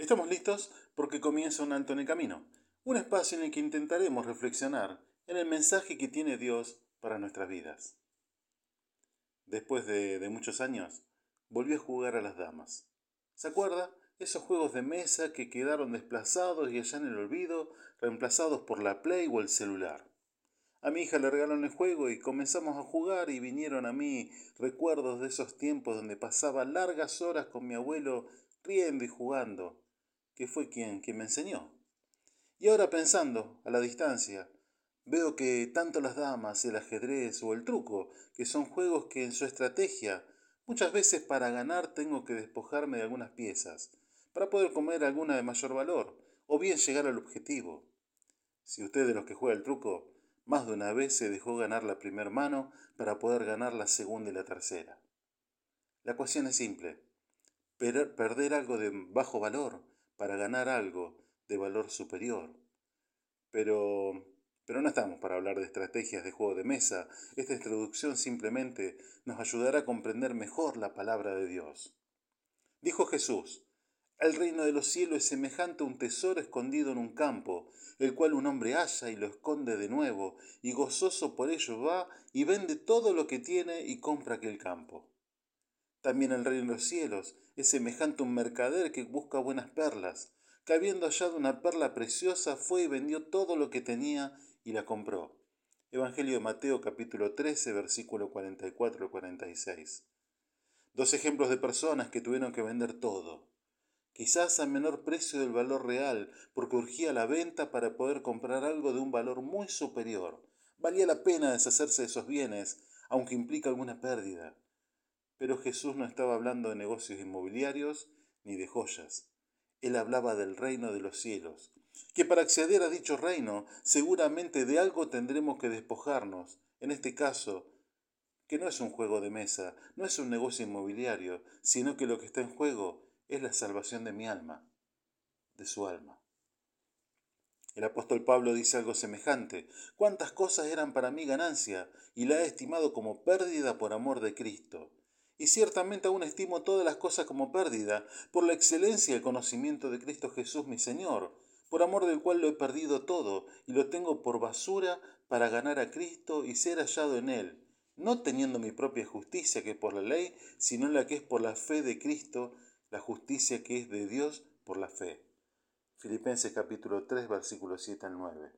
Estamos listos porque comienza un alto en el camino, un espacio en el que intentaremos reflexionar en el mensaje que tiene Dios para nuestras vidas. Después de, muchos años, volví a jugar a las damas. ¿Se acuerda? Esos juegos de mesa que quedaron desplazados y allá en el olvido, reemplazados por la Play o el celular. A mi hija le regalaron el juego y comenzamos a jugar y vinieron a mí recuerdos de esos tiempos donde pasaba largas horas con mi abuelo riendo y jugando, que fue quien, quien me enseñó. Y ahora pensando, a la distancia, veo que tanto las damas, el ajedrez o el truco, que son juegos que en su estrategia, muchas veces para ganar tengo que despojarme de algunas piezas, para poder comer alguna de mayor valor, o bien llegar al objetivo. Si usted de los que juega el truco más de una vez se dejó ganar la primera mano para poder ganar la segunda y la tercera. La ecuación es simple. perder algo de bajo valor para ganar algo de valor superior. Pero, pero no estamos para hablar de estrategias de juego de mesa. Esta introducción simplemente nos ayudará a comprender mejor la palabra de Dios. Dijo Jesús, el reino de los cielos es semejante a un tesoro escondido en un campo, el cual un hombre halla y lo esconde de nuevo, y gozoso por ello va y vende todo lo que tiene y compra aquel campo. También el reino de los cielos es semejante a un mercader que busca buenas perlas, que habiendo hallado una perla preciosa fue y vendió todo lo que tenía y la compró. Evangelio de Mateo capítulo 13 versículo 44 46. Dos ejemplos de personas que tuvieron que vender todo quizás a menor precio del valor real, porque urgía la venta para poder comprar algo de un valor muy superior. Valía la pena deshacerse de esos bienes, aunque implica alguna pérdida. Pero Jesús no estaba hablando de negocios inmobiliarios ni de joyas. Él hablaba del reino de los cielos, que para acceder a dicho reino seguramente de algo tendremos que despojarnos, en este caso, que no es un juego de mesa, no es un negocio inmobiliario, sino que lo que está en juego es la salvación de mi alma, de su alma. El apóstol Pablo dice algo semejante, cuántas cosas eran para mí ganancia, y la he estimado como pérdida por amor de Cristo. Y ciertamente aún estimo todas las cosas como pérdida, por la excelencia y el conocimiento de Cristo Jesús mi Señor, por amor del cual lo he perdido todo, y lo tengo por basura para ganar a Cristo y ser hallado en Él, no teniendo mi propia justicia que es por la ley, sino la que es por la fe de Cristo, la justicia que es de Dios por la fe. Filipenses capítulo 3, versículo 7 al 9.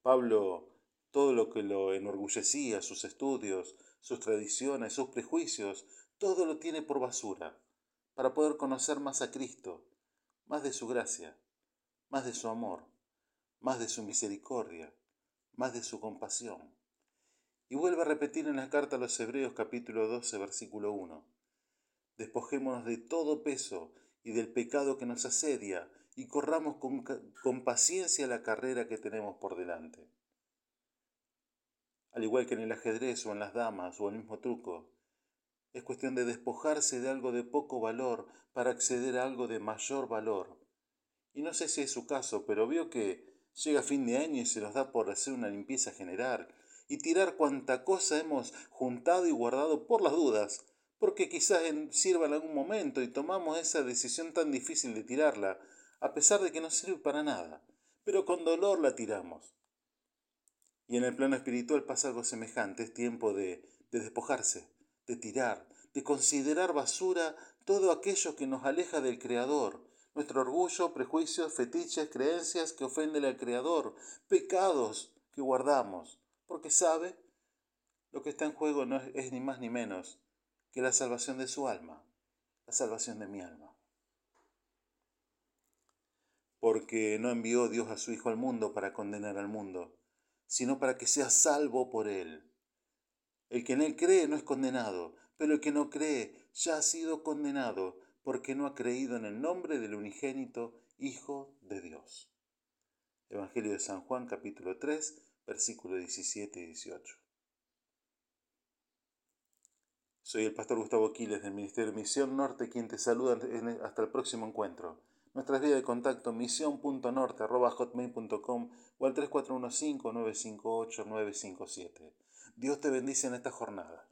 Pablo, todo lo que lo enorgullecía, sus estudios, sus tradiciones, sus prejuicios, todo lo tiene por basura, para poder conocer más a Cristo, más de su gracia, más de su amor, más de su misericordia, más de su compasión. Y vuelve a repetir en la carta a los Hebreos capítulo 12, versículo 1 despojémonos de todo peso y del pecado que nos asedia y corramos con, con, paciencia la carrera que tenemos por delante. Al igual que en el ajedrez o en las damas o el mismo truco, es cuestión de despojarse de algo de poco valor para acceder a algo de mayor valor. Y no sé si es su caso, pero veo que llega fin de año y se nos da por hacer una limpieza general y tirar cuanta cosa hemos juntado y guardado por las dudas porque quizás sirva en algún momento y tomamos esa decisión tan difícil de tirarla, a pesar de que no sirve para nada, pero con dolor la tiramos. Y en el plano espiritual pasa algo semejante, es tiempo de, de despojarse, de tirar, de considerar basura todo aquello que nos aleja del Creador, nuestro orgullo, prejuicios, fetiches, creencias que ofenden al Creador, pecados que guardamos, porque sabe, lo que está en juego no es, es ni más ni menos que la salvación de su alma, la salvación de mi alma. Porque no envió Dios a su Hijo al mundo para condenar al mundo, sino para que sea salvo por él. El que en él cree no es condenado, pero el que no cree ya ha sido condenado porque no ha creído en el nombre del unigénito Hijo de Dios. Evangelio de San Juan capítulo 3, versículo 17 y 18. Soy el pastor Gustavo Aquiles del Ministerio Misión Norte, quien te saluda hasta el próximo encuentro. Nuestras vías de contacto misión.norte.hotmail.com o al 3415-958-957. Dios te bendice en esta jornada.